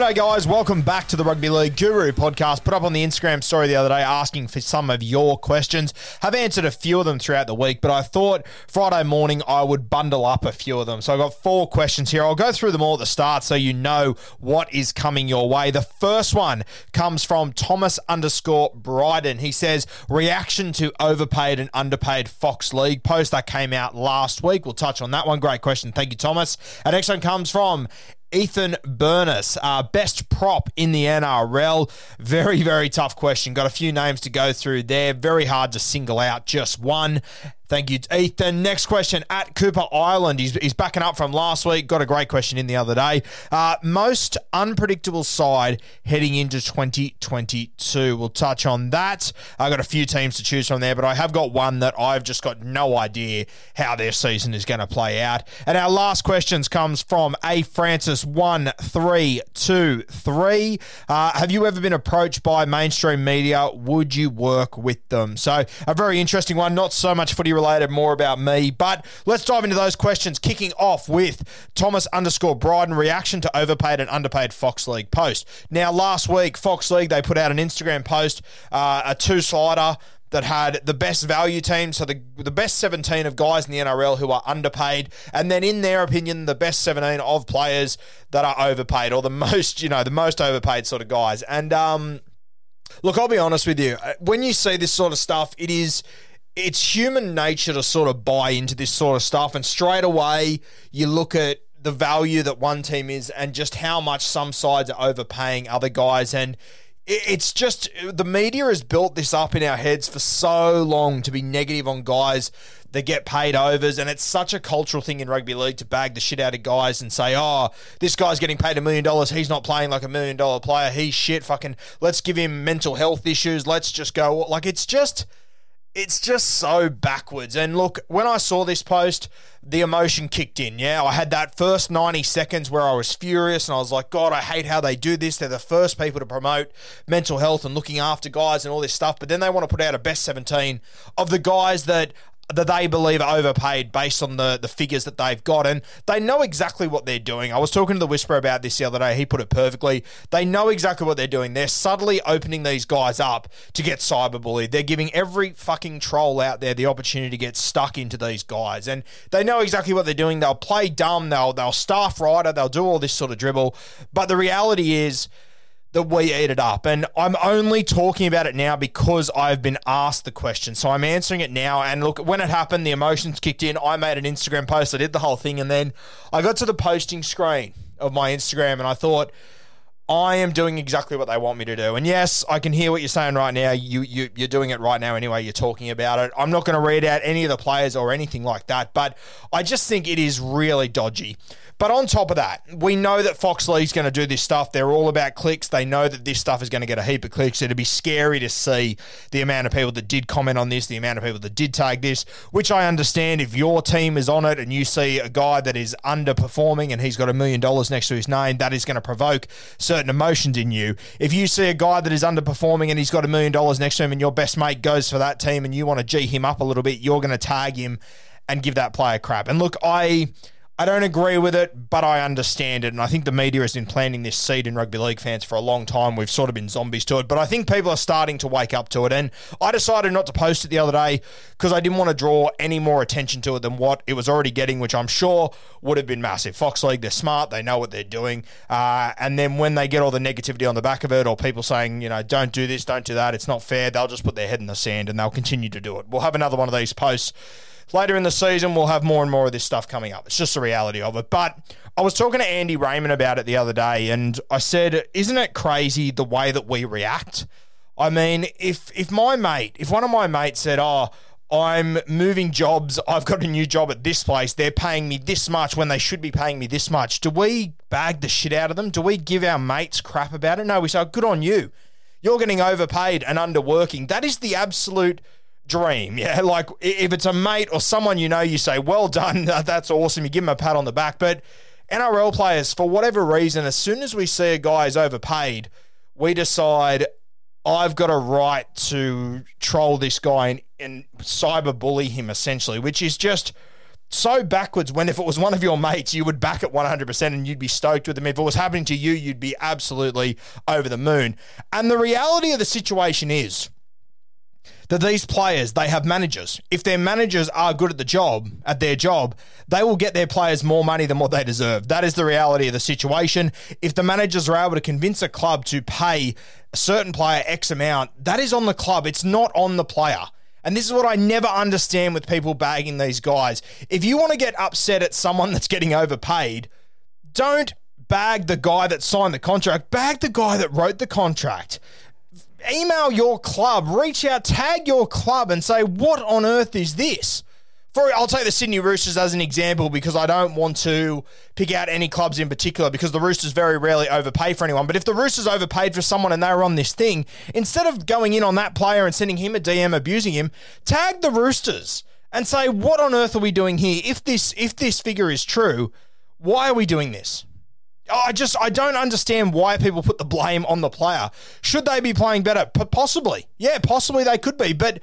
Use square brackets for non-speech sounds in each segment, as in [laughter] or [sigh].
G'day, guys. Welcome back to the Rugby League Guru podcast. Put up on the Instagram story the other day asking for some of your questions. Have answered a few of them throughout the week, but I thought Friday morning I would bundle up a few of them. So I've got four questions here. I'll go through them all at the start so you know what is coming your way. The first one comes from Thomas underscore Bryden. He says, reaction to overpaid and underpaid Fox League post that came out last week. We'll touch on that one. Great question. Thank you, Thomas. Our next one comes from Ethan Burness, uh, best prop in the NRL. Very, very tough question. Got a few names to go through there. Very hard to single out just one. Thank you, Ethan. Next question at Cooper Island. He's, he's backing up from last week. Got a great question in the other day. Uh, most unpredictable side heading into 2022. We'll touch on that. I've got a few teams to choose from there, but I have got one that I've just got no idea how their season is going to play out. And our last questions comes from A Francis one three two three. Uh, have you ever been approached by mainstream media? Would you work with them? So a very interesting one. Not so much footy related, more about me. But let's dive into those questions. Kicking off with Thomas underscore Bryden reaction to overpaid and underpaid Fox League post. Now last week Fox League they put out an Instagram post, uh, a two slider that had the best value team, so the the best 17 of guys in the NRL who are underpaid, and then in their opinion, the best 17 of players that are overpaid, or the [laughs] most, you know, the most overpaid sort of guys. And um, look, I'll be honest with you, Uh, when you see this sort of stuff, it is. It's human nature to sort of buy into this sort of stuff, and straight away you look at the value that one team is and just how much some sides are overpaying other guys. And it's just the media has built this up in our heads for so long to be negative on guys that get paid overs. And it's such a cultural thing in rugby league to bag the shit out of guys and say, oh, this guy's getting paid a million dollars. He's not playing like a million dollar player. He's shit. Fucking let's give him mental health issues. Let's just go. Like, it's just it's just so backwards. And look, when I saw this post, the emotion kicked in. Yeah, I had that first 90 seconds where I was furious and I was like, God, I hate how they do this. They're the first people to promote mental health and looking after guys and all this stuff. But then they want to put out a best 17 of the guys that that they believe are overpaid based on the, the figures that they've got. And they know exactly what they're doing. I was talking to the Whisperer about this the other day. He put it perfectly. They know exactly what they're doing. They're subtly opening these guys up to get cyberbullied. They're giving every fucking troll out there the opportunity to get stuck into these guys. And they know exactly what they're doing. They'll play dumb. They'll, they'll staff rider. They'll do all this sort of dribble. But the reality is, that we eat it up. And I'm only talking about it now because I've been asked the question. So I'm answering it now. And look, when it happened, the emotions kicked in. I made an Instagram post. I did the whole thing. And then I got to the posting screen of my Instagram and I thought, I am doing exactly what they want me to do. And yes, I can hear what you're saying right now. You, you you're doing it right now anyway. You're talking about it. I'm not going to read out any of the players or anything like that, but I just think it is really dodgy. But on top of that, we know that Fox League's going to do this stuff. They're all about clicks. They know that this stuff is going to get a heap of clicks. It'd be scary to see the amount of people that did comment on this, the amount of people that did tag this, which I understand if your team is on it and you see a guy that is underperforming and he's got a million dollars next to his name, that is going to provoke certain emotions in you. If you see a guy that is underperforming and he's got a million dollars next to him and your best mate goes for that team and you want to G him up a little bit, you're going to tag him and give that player crap. And look, I I don't agree with it, but I understand it. And I think the media has been planting this seed in rugby league fans for a long time. We've sort of been zombies to it, but I think people are starting to wake up to it. And I decided not to post it the other day because I didn't want to draw any more attention to it than what it was already getting, which I'm sure would have been massive. Fox League, they're smart, they know what they're doing. Uh, and then when they get all the negativity on the back of it, or people saying, you know, don't do this, don't do that, it's not fair, they'll just put their head in the sand and they'll continue to do it. We'll have another one of these posts later in the season, we'll have more and more of this stuff coming up. It's just the reality of it. But I was talking to Andy Raymond about it the other day, and I said, Isn't it crazy the way that we react? I mean, if if my mate, if one of my mates said, Oh, I'm moving jobs. I've got a new job at this place. They're paying me this much when they should be paying me this much. Do we bag the shit out of them? Do we give our mates crap about it? No, we say, good on you. You're getting overpaid and underworking. That is the absolute dream. Yeah, [laughs] like if it's a mate or someone you know, you say, "Well done, [laughs] that's awesome." You give them a pat on the back. But NRL players, for whatever reason, as soon as we see a guy is overpaid, we decide I've got a right to troll this guy and, and cyber bully him essentially, which is just so backwards when if it was one of your mates, you would back it 100% and you'd be stoked with them. If it was happening to you, you'd be absolutely over the moon. And the reality of the situation is that these players, they have managers. If their managers are good at the job, at their job, they will get their players more money than what they deserve. That is the reality of the situation. If the managers are able to convince a club to pay a certain player X amount, that is on the club. It's not on the player. And this is what I never understand with people bagging these guys. If you want to get upset at someone [laughs] that's getting overpaid, don't bag the guy that signed the contract, bag the guy that wrote the contract email your club, reach out, tag your club, and say, "What on earth is this?" For I'll take the Sydney Roosters as an example because I don't want to pick out any clubs in particular because the Roosters very rarely overpay for anyone. But if the Roosters overpaid for someone and they were on this thing, instead of going in on that player and sending him a DM abusing him, tag the Roosters and say, "What on earth are we doing here? If this if this figure is true, why are we doing this?" I just I don't understand why people put the blame on the player. Should they be playing better? P- possibly, yeah, possibly they could be, but.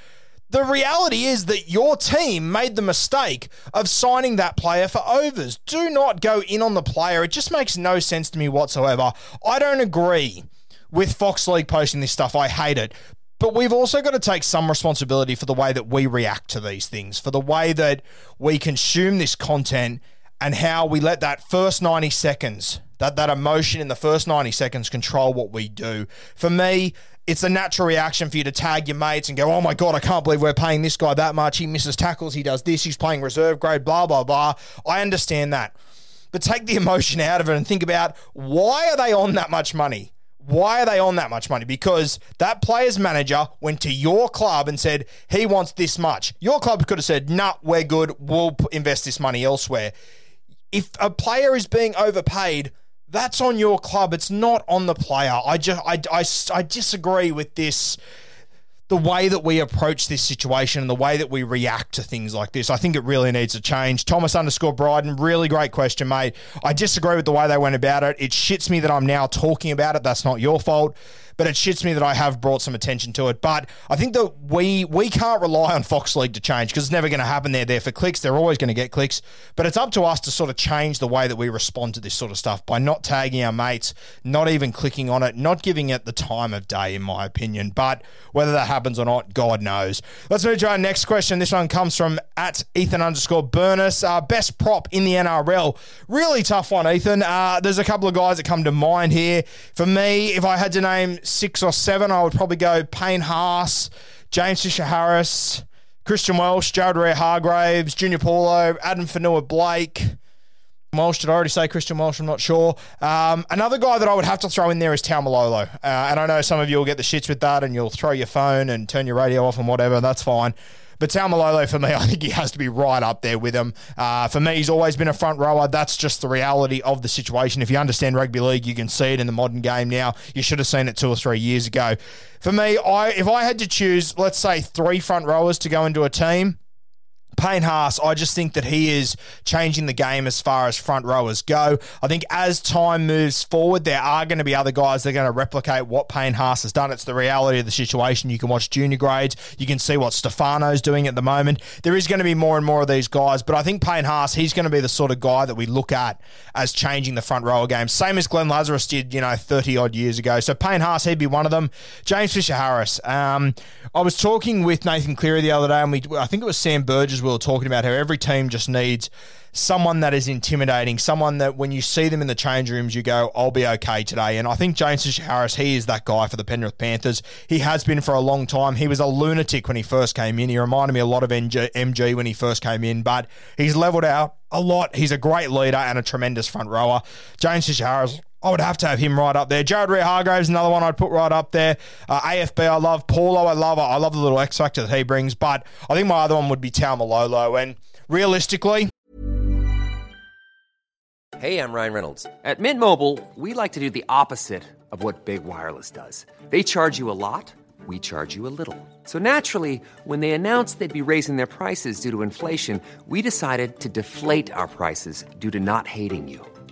The reality is that your team made the mistake of signing that player for overs. Do not go in on the player. It just makes no sense to me whatsoever. I don't agree with Fox League posting this stuff. I hate it. But we've also got to take some responsibility for the way that we react to these things, for the way that we consume this content and how we let that first 90 seconds that that emotion in the first 90 seconds control what we do. For me, it's a natural reaction for you to tag your mates and go, oh my God, I can't believe we're paying this guy that much. He misses tackles, he does this, he's playing reserve grade, blah, blah, blah. I understand that. But take the emotion out of it and think about why are they on that much money? Why are they on that much money? Because that player's manager went to your club and said, he wants this much. Your club could have said, nah, we're good. We'll invest this money elsewhere. If a player is being overpaid, that's on your club. It's not on the player. I just I, I, I disagree with this the way that we approach this situation and the way that we react to things like this. I think it really needs a change. Thomas underscore Bryden, really great question, mate. I disagree with the way they went about it. It shits me that I'm now talking about it. That's not your fault but it shits me that I have brought some attention to it. But I think that we we can't rely on Fox League to change because it's never going to happen. They're there for clicks. They're always going to get clicks. But it's up to us to sort of change the way that we respond to this sort of stuff by not tagging our mates, not even clicking on it, not giving it the time of day, in my opinion. But whether that happens or not, God knows. Let's move to our next question. This one comes from at Ethan underscore Burnus. Uh, best prop in the NRL. Really tough one, Ethan. Uh, there's a couple of guys that come to mind here. For me, if I had to name six or seven, I would probably go Payne Haas, James Fisher Harris, Christian Welch, Jared Waerea-Hargreaves, Junior Paulo, Adam Fonua-Blake. Welch, did I already say Christian Welch? I'm not sure. Um, another guy that I would have to throw in there is Taumalolo. Uh, and I know some of you will get the shits with that and you'll throw your phone and turn your radio off and whatever. That's fine. But Taumalolo, for me, [laughs] I think he has to be right up there with him. Uh, for me, he's always been a front rower. That's just the reality of the situation. If you understand rugby league, you can see it in the modern game now. You should have seen it two or three years ago. For me, I if I had to choose, let's say, three front rowers to go into a team, Payne Haas, I just think that he is changing the game as far as front rowers go. I think as time moves forward, there are going to be other guys that are going to replicate what Payne Haas has done. It's the reality of the situation. You can watch junior grades. You can see what Stefano's doing at the moment. There is going to be more and more of these guys, but I think Payne Haas, he's going to be the sort of guy that we look at as changing the front rower game. Same as Glenn Lazarus did, you know, 30 odd years ago. So Payne Haas, he'd be one of them. James Fisher Harris. Um, I was talking with Nathan Cleary the other day, and we, I think it was Sam Burgess we were talking about how every team just needs someone that is intimidating, someone that when you see them in the change rooms, you go, I'll be okay today. And I think James Harris, he is that guy for the Penrith Panthers. He has been for a long time. He was a lunatic when he first came in. He reminded me a lot of MG when he first came in, but he's leveled out a lot. He's a great leader and a tremendous front rower. James Harris, I would have to have him right up there. Jared Waerea-Hargreaves, another one I'd put right up there. Uh, AFB, I love. Paulo, I love. I love the little X factor that he brings. But I think my other one would be Taumalolo. And realistically, Hey, I'm Ryan Reynolds. At Mint Mobile, we like to do the opposite of what Big Wireless does. They charge you a lot, we charge you a little. So naturally, when they announced they'd be raising their prices due to inflation, we decided to deflate our prices due to not hating you.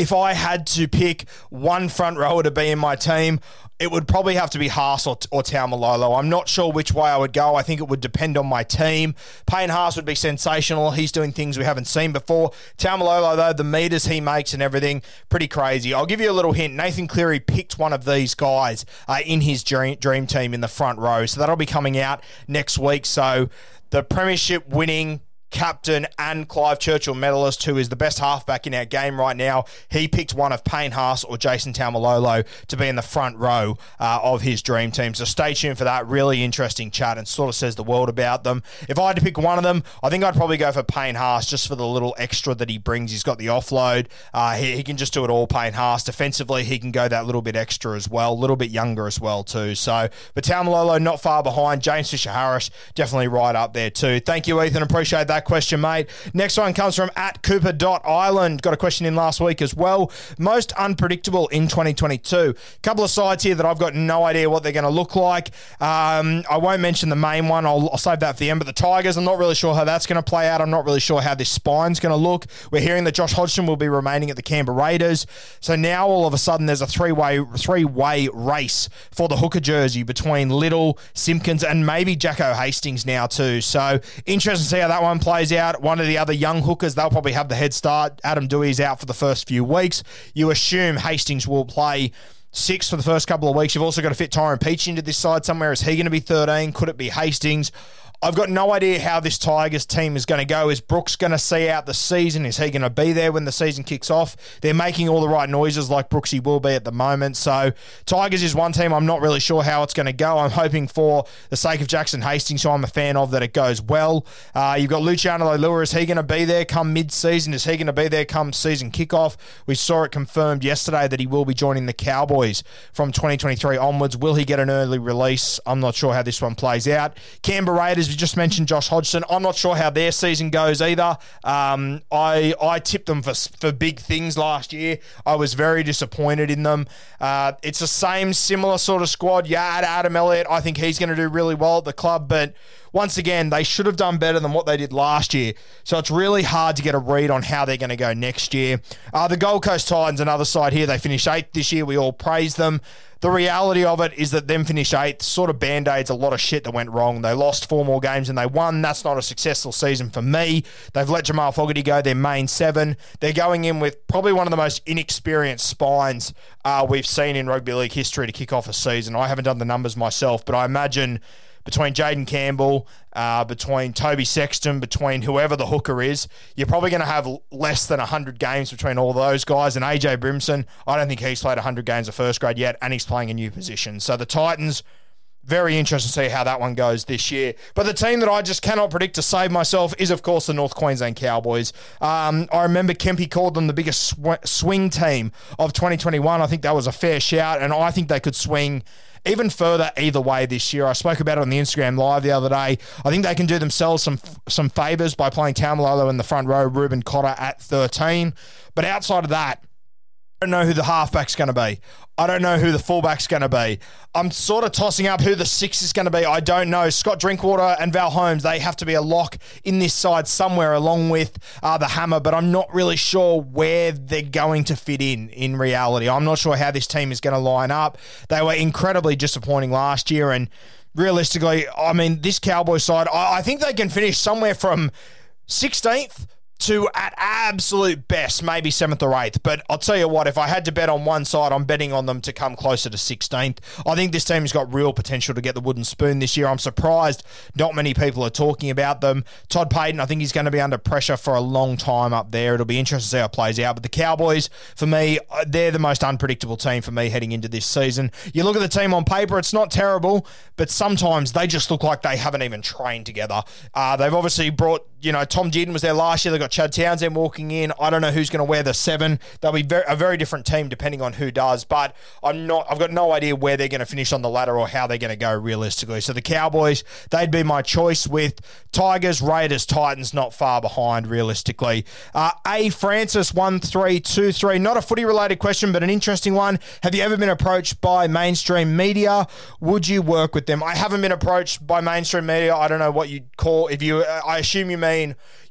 if I had to pick one front rower to be in my team, it would probably have to be Haas or, or Taumalolo. I'm not sure which way I would go. I think it would depend on my team. Payne Haas would be sensational. He's doing things we haven't seen before. Taumalolo, though, the meters he makes and everything, pretty crazy. I'll give you a little hint. Nathan Cleary picked one of these guys uh, in his dream, dream team in the front row. So that'll be coming out next week. So the premiership winning captain and Clive Churchill medalist, who is the best halfback in our game right now. He picked one of Payne Haas or Jason Taumalolo to be in the front row uh, of his dream team. So stay tuned for that. Really interesting chat and sort of says the world about them. If I had to pick one of them, I think I'd probably go for Payne Haas just for the little extra that he brings. He's got the offload. Uh, he, he, can just do it all, Payne Haas. Defensively, he can go that little bit extra as well, a little bit younger as well too. So, but Taumalolo not far behind. James Fisher Harris definitely right up there too. Thank you, Ethan. Appreciate that question, mate. Next one comes from at Cooper.Island. Got a question in last week as well. Most unpredictable in 2022. Couple of sides here that I've got no idea what they're going to look like. Um, I won't mention the main one. I'll, I'll save that for the end. But the Tigers, I'm not really sure how that's going to play out. I'm not really sure how this spine's going to look. We're hearing that Josh Hodgson will be remaining at the Canberra Raiders. So now all of a sudden there's a three-way three-way race for the hooker jersey between Little, Simpkins, and maybe Jacko Hastings now too. So interesting to see how that one plays out. One of the other young hookers, they'll probably have the head start. Adam Doueihi's out for the first few weeks. You assume Hastings will play six for the first couple of weeks. You've also got to fit Tyrone Peachey into this side somewhere. Is he going to be 13? Could it be Hastings? I've got no idea how this Tigers team is going to go. Is Brooks going to see out the season? Is he going to be there when the season kicks off? They're making all the right noises like Brooksy will be at the moment. So Tigers is one team I'm not really sure how it's going to go. I'm hoping for the sake of Jackson Hastings, who I'm a fan of, that it goes well. Uh, you've got Luciano Leilua. Is he going to be there come mid-season? Is he going to be there come season kickoff? We saw it confirmed yesterday that he will be joining the Cowboys from 2023 onwards. Will he get an early release? I'm not sure how this one plays out. Canberra Raiders we just mentioned Josh Hodgson. I'm not sure how their season goes either. Um, I I tipped them for for big things last year. I was very disappointed in them. Uh, it's the same similar sort of squad. Yeah, Adam Elliott. I think he's going to do really well at the club, but once again, they should have done better than what they did last year. So it's really hard to get a read on how they're going to go next year. Uh, the Gold Coast Titans, another side here, they finished eighth this year. We all praise them. The reality of it is that them finish eighth sort of band aids a lot of shit that went wrong. They lost four more games and they won. That's not a successful season for me. They've let Jamal Fogarty go, their main seven. They're going in with probably one of the most inexperienced spines uh, we've seen in rugby league history to kick off a season. I haven't done the numbers myself, but I imagine between Jayden Campbell, uh, between Toby Sexton, between whoever the hooker is, you're probably going to have less than 100 games between all those guys. And AJ Brimson, I don't think he's played 100 games of first grade yet, and he's playing a new position. So the Titans very interested to see how that one goes this year. But the team that I just cannot predict to save myself is, of course, the North Queensland Cowboys. Um, I remember Kempy called them the biggest sw- swing team of 2021. I think that was a fair shout, and I think they could swing even further either way this year. I spoke about it on the Instagram live the other day. I think they can do themselves some some favors by playing Taumalolo in the front row, Reuben Cotter at 13. But outside of that, I don't know who the halfback's going to be. I don't know who the fullback's going to be. I'm sort of tossing up who the six is going to be. I don't know. Scott Drinkwater and Val Holmes, they have to be a lock in this side somewhere along with uh, the hammer, but I'm not really sure where they're going to fit in in reality. I'm not sure how this team is going to line up. They were incredibly disappointing last year, and realistically, I mean, this Cowboy side, I, I think they can finish somewhere from 16th to at absolute best maybe seventh or eighth. But I'll tell you what, if I had to bet on one side, I'm betting on them to come closer to 16th. I think this team's got real potential to get the wooden spoon this year. I'm surprised not many people are talking about them. Todd Payten, I think he's going to be under pressure for a long time up there. It'll be interesting to see how it plays out. But the Cowboys, for me, uh, they're the most unpredictable team for me heading into this season. You look at the team on paper, it's not terrible, but sometimes they just look like they haven't even trained together. Uh, they've obviously brought, you know, Tom Dearden was there last year. They've got Chad Townsend walking in. I don't know who's going to wear the seven. They'll be very, a very different team depending on who does. But I'm not. I've got no idea where they're going to finish on the ladder or how they're going to go realistically. So the Cowboys, they'd be my choice with Tigers, Raiders, Titans not far behind realistically. Uh, a Francis one three two three. Not a footy related question, but an interesting one. Have you ever been approached by mainstream media? Would you work with them? I haven't been approached by mainstream media. I don't know what you'd call if you. I assume you mean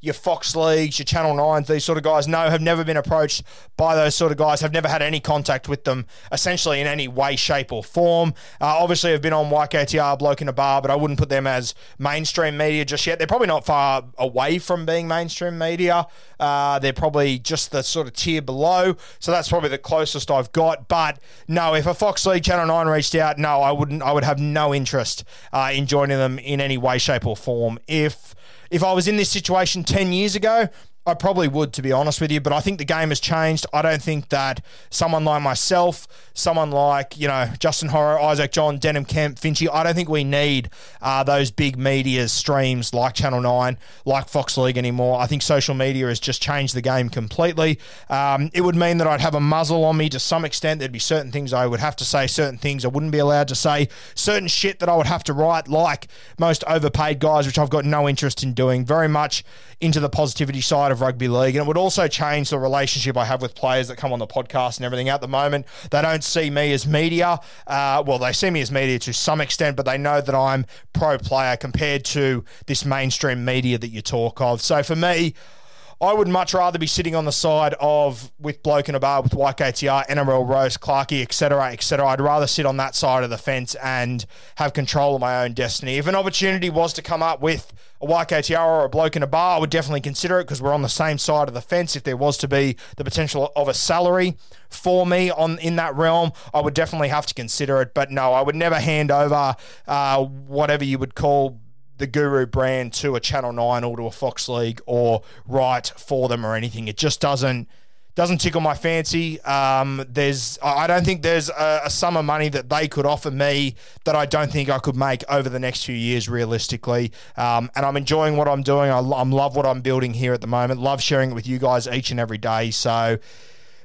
your Fox Leagues, your Channel 9s, these sort of guys. No, have never been approached by those sort of guys, have never had any contact with them essentially in any way, shape, or form. Uh, obviously, have been on YKTR, Bloke in a Bar, but I wouldn't put them as mainstream media just yet. They're probably not far away from being mainstream media. Uh, they're probably just the sort of tier below. So that's probably the closest I've got. But no, if a Fox League Channel 9 reached out, no, I wouldn't. I would have no interest uh, in joining them in any way, shape, or form. If if I was in this situation 10 years ago, I probably would, to be honest with you, but I think the game has changed. I don't think that someone like myself, someone like, you know, Justin Horo, Isaac John, Denan Kemp, Finchy, I don't think we need uh, those big media streams like Channel 9, like Fox League anymore. I think social media has just changed the game completely. Um, it would mean that I'd have a muzzle on me to some extent. There'd be certain things I would have to say, certain things I wouldn't be allowed to say, certain shit that I would have to write, like most overpaid guys, which I've got no interest in doing. Very much into the positivity side of rugby league. And it would also change the relationship I have with players that come on the podcast and everything. At the moment, they don't see me as media. Uh, well, they see me as media to some extent, but they know that I'm pro player compared to this mainstream media that you talk of. So for me, I would much rather be sitting on the side of with bloke in a bar with YKTR, NRL Rose, Clarkey, etc., etc. I'd rather sit on that side of the fence and have control of my own destiny. If an opportunity was to come up with a YKTR or a bloke in a bar, I would definitely consider it because we're on the same side of the fence. If there was to be the potential of a salary for me on in that realm, I would definitely have to consider it. But no, I would never hand over uh, whatever you would call the Guru brand to a Channel 9 or to a Fox League or write for them or anything. It just doesn't doesn't tickle my fancy. Um, there's I don't think there's a, a sum of money that they could offer me that I don't think I could make over the next few years realistically. Um, and I'm enjoying what I'm doing. I, I love what I'm building here at the moment. Love sharing it with you guys each and every day. So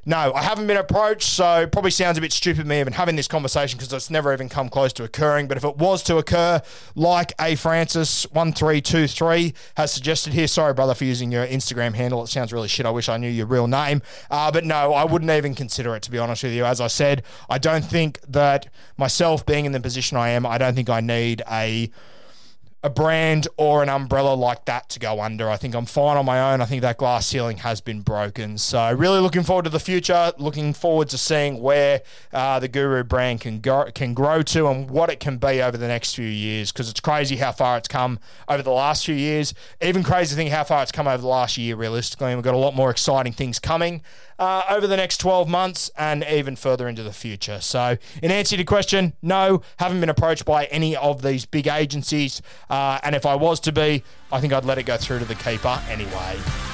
no, I haven't been approached, so probably sounds a bit stupid me even having this conversation because it's never even come close to occurring. But if it was to occur, like A Francis one three two three has suggested here, sorry brother for using your Instagram handle. It sounds really shit. I wish I knew your real name. Uh, but no, I wouldn't even consider it to be honest with you. As I said, I don't think that myself being in the position I am, I don't think I need a a brand or an umbrella like that to go under. I think I'm fine on my own. I think that glass ceiling has been broken. So really looking forward to the future. Looking forward to seeing where uh, the Guru brand can go, can grow to and what it can be over the next few years. Because it's crazy how far it's come over the last few years. Even crazy thing how far it's come over the last year. Realistically, and we've got a lot more exciting things coming uh, over the next 12 months and even further into the future. So, in answer to your question, no, haven't been approached by any of these big agencies. Uh, and if I was to be, I think I'd let it go through to the keeper anyway.